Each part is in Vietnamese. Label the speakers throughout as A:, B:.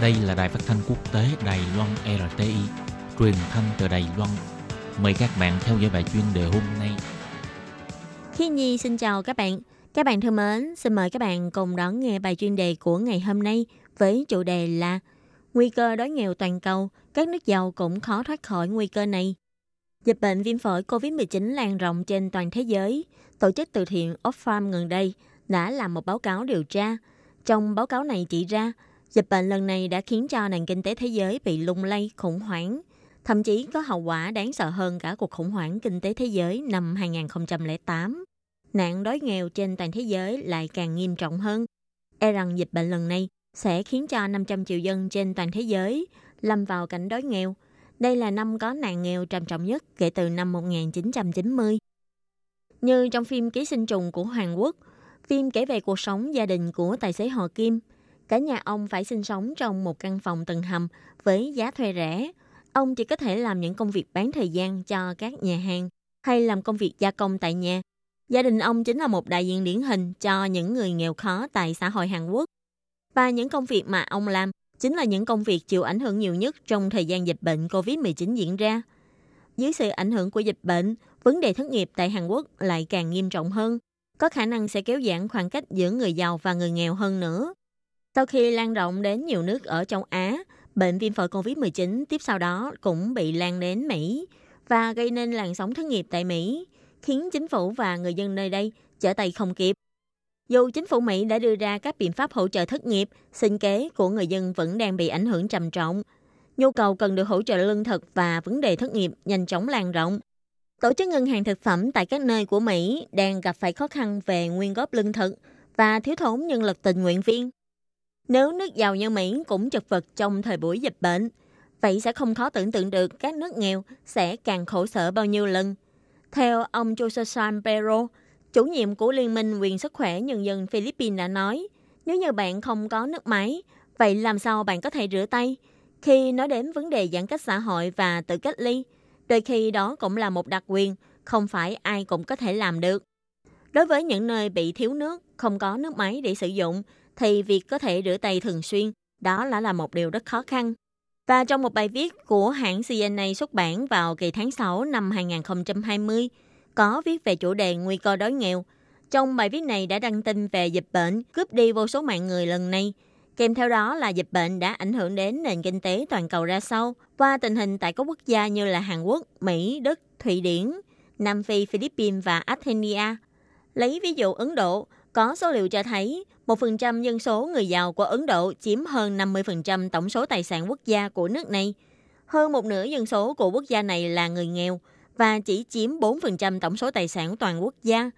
A: Đây là đài phát thanh quốc tế Đài Loan RTI, truyền thanh từ Đài Loan. Mời các bạn theo dõi bài chuyên đề hôm nay.
B: Khi Nhi xin chào các bạn. Các bạn thân mến, xin mời các bạn cùng đón nghe bài chuyên đề của ngày hôm nay với chủ đề là Nguy cơ đói nghèo toàn cầu, các nước giàu cũng khó thoát khỏi nguy cơ này. Dịch bệnh viêm phổi COVID-19 lan rộng trên toàn thế giới. Tổ chức từ thiện Oxfam gần đây đã làm một báo cáo điều tra. Trong báo cáo này chỉ ra, dịch bệnh lần này đã khiến cho nền kinh tế thế giới bị lung lay khủng hoảng, thậm chí có hậu quả đáng sợ hơn cả cuộc khủng hoảng kinh tế thế giới năm 2008. Nạn đói nghèo trên toàn thế giới lại càng nghiêm trọng hơn. E rằng dịch bệnh lần này sẽ khiến cho 500 triệu dân trên toàn thế giới lâm vào cảnh đói nghèo. Đây là năm có nạn nghèo trầm trọng nhất kể từ năm 1990. Như trong phim Ký sinh trùng của Hàn Quốc, phim kể về cuộc sống gia đình của tài xế Hồ Kim. Cả nhà ông phải sinh sống trong một căn phòng tầng hầm với giá thuê rẻ. Ông chỉ có thể làm những công việc bán thời gian cho các nhà hàng hay làm công việc gia công tại nhà. Gia đình ông chính là một đại diện điển hình cho những người nghèo khó tại xã hội Hàn Quốc. Và những công việc mà ông làm chính là những công việc chịu ảnh hưởng nhiều nhất trong thời gian dịch bệnh COVID-19 diễn ra. Dưới sự ảnh hưởng của dịch bệnh, vấn đề thất nghiệp tại Hàn Quốc lại càng nghiêm trọng hơn, có khả năng sẽ kéo giãn khoảng cách giữa người giàu và người nghèo hơn nữa. Sau khi lan rộng đến nhiều nước ở châu Á, bệnh viêm phổi COVID-19 tiếp sau đó cũng bị lan đến Mỹ và gây nên làn sóng thất nghiệp tại Mỹ, khiến chính phủ và người dân nơi đây trở tay không kịp. Dù chính phủ Mỹ đã đưa ra các biện pháp hỗ trợ thất nghiệp, sinh kế của người dân vẫn đang bị ảnh hưởng trầm trọng. Nhu cầu cần được hỗ trợ lương thực và vấn đề thất nghiệp nhanh chóng lan rộng. Tổ chức Ngân hàng Thực phẩm tại các nơi của Mỹ đang gặp phải khó khăn về nguyên góp lương thực và thiếu thốn nhân lực tình nguyện viên. Nếu nước giàu như Mỹ cũng chật vật trong thời buổi dịch bệnh, vậy sẽ không khó tưởng tượng được các nước nghèo sẽ càng khổ sở bao nhiêu lần. Theo ông Joseph Pero, chủ nhiệm của Liên minh Quyền Sức khỏe Nhân dân Philippines đã nói, nếu như bạn không có nước máy, vậy làm sao bạn có thể rửa tay? Khi nói đến vấn đề giãn cách xã hội và tự cách ly, đôi khi đó cũng là một đặc quyền, không phải ai cũng có thể làm được. Đối với những nơi bị thiếu nước, không có nước máy để sử dụng, thì việc có thể rửa tay thường xuyên, đó là là một điều rất khó khăn. Và trong một bài viết của hãng CNA xuất bản vào kỳ tháng 6 năm 2020, có viết về chủ đề nguy cơ đói nghèo. Trong bài viết này đã đăng tin về dịch bệnh cướp đi vô số mạng người lần này. Kèm theo đó là dịch bệnh đã ảnh hưởng đến nền kinh tế toàn cầu ra sao qua tình hình tại các quốc gia như là Hàn Quốc, Mỹ, Đức, Thụy Điển, Nam Phi, Philippines và Argentina. Lấy ví dụ Ấn Độ, có số liệu cho thấy 1% dân số người giàu của Ấn Độ chiếm hơn 50% tổng số tài sản quốc gia của nước này. Hơn một nửa dân số của quốc gia này là người nghèo và chỉ chiếm 4% tổng số tài sản toàn quốc gia.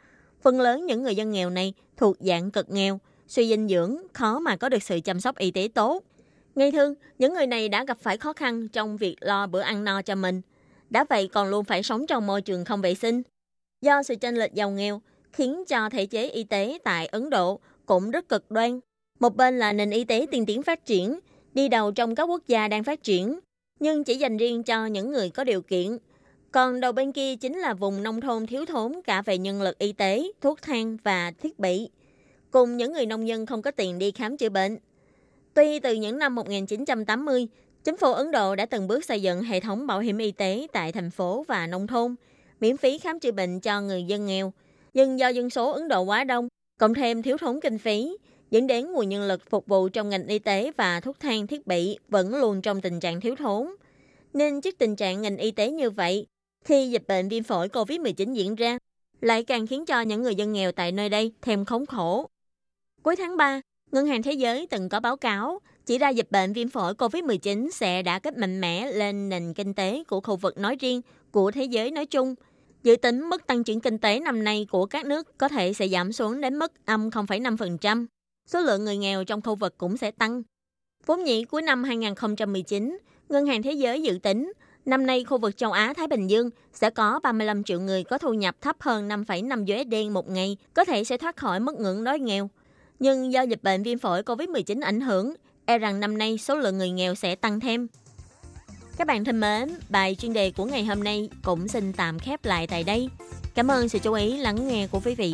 B: Phần lớn những người dân nghèo này thuộc dạng cực nghèo, suy dinh dưỡng, khó mà có được sự chăm sóc y tế tốt. Ngay thương, những người này đã gặp phải khó khăn trong việc lo bữa ăn no cho mình. Đã vậy còn luôn phải sống trong môi trường không vệ sinh. Do sự tranh lệch giàu nghèo, khiến cho thể chế y tế tại Ấn Độ cũng rất cực đoan. Một bên là nền y tế tiên tiến phát triển, đi đầu trong các quốc gia đang phát triển, nhưng chỉ dành riêng cho những người có điều kiện. Còn đầu bên kia chính là vùng nông thôn thiếu thốn cả về nhân lực y tế, thuốc thang và thiết bị, cùng những người nông dân không có tiền đi khám chữa bệnh. Tuy từ những năm 1980, chính phủ Ấn Độ đã từng bước xây dựng hệ thống bảo hiểm y tế tại thành phố và nông thôn, miễn phí khám chữa bệnh cho người dân nghèo. Nhưng do dân số Ấn Độ quá đông, cộng thêm thiếu thốn kinh phí, dẫn đến nguồn nhân lực phục vụ trong ngành y tế và thuốc thang thiết bị vẫn luôn trong tình trạng thiếu thốn. Nên trước tình trạng ngành y tế như vậy, khi dịch bệnh viêm phổi COVID-19 diễn ra, lại càng khiến cho những người dân nghèo tại nơi đây thêm khốn khổ. Cuối tháng 3, Ngân hàng Thế giới từng có báo cáo chỉ ra dịch bệnh viêm phổi COVID-19 sẽ đã kích mạnh mẽ lên nền kinh tế của khu vực nói riêng, của thế giới nói chung. Dự tính mức tăng trưởng kinh tế năm nay của các nước có thể sẽ giảm xuống đến mức âm 0,5%. Số lượng người nghèo trong khu vực cũng sẽ tăng. Vốn nhĩ cuối năm 2019, Ngân hàng Thế giới dự tính năm nay khu vực châu Á-Thái Bình Dương sẽ có 35 triệu người có thu nhập thấp hơn 5,5 USD một ngày, có thể sẽ thoát khỏi mức ngưỡng đói nghèo. Nhưng do dịch bệnh viêm phổi COVID-19 ảnh hưởng, e rằng năm nay số lượng người nghèo sẽ tăng thêm. Các bạn thân mến, bài chuyên đề của ngày hôm nay cũng xin tạm khép lại tại đây. Cảm ơn sự chú ý lắng nghe của quý vị